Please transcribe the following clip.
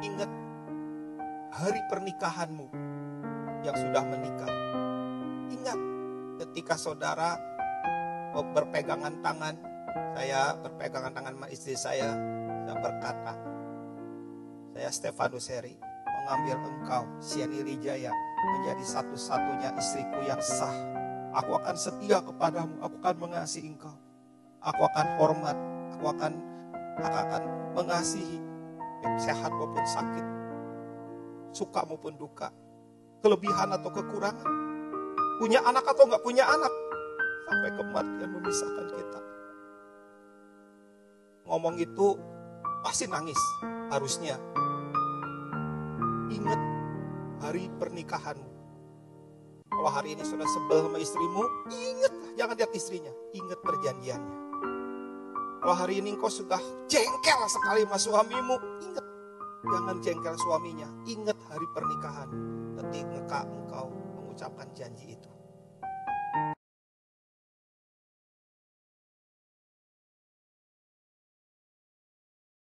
Ingat hari pernikahanmu yang sudah menikah. Ingat ketika saudara berpegangan tangan, saya berpegangan tangan sama istri saya, saya berkata, saya Stefanus Heri mengambil engkau, Siani Rijaya, menjadi satu-satunya istriku yang sah. Aku akan setia kepadamu, aku akan mengasihi engkau. Aku akan hormat, aku akan aku akan mengasihi sehat maupun sakit, suka maupun duka, kelebihan atau kekurangan, punya anak atau nggak punya anak, sampai kematian memisahkan kita. Ngomong itu pasti nangis, harusnya. Ingat hari pernikahanmu. Kalau hari ini sudah sebel sama istrimu, ingat, jangan lihat istrinya, ingat perjanjiannya. Kalau hari ini engkau sudah jengkel sekali sama suamimu, ingat, jangan jengkel suaminya, ingat hari pernikahan ketika engkau mengucapkan janji itu.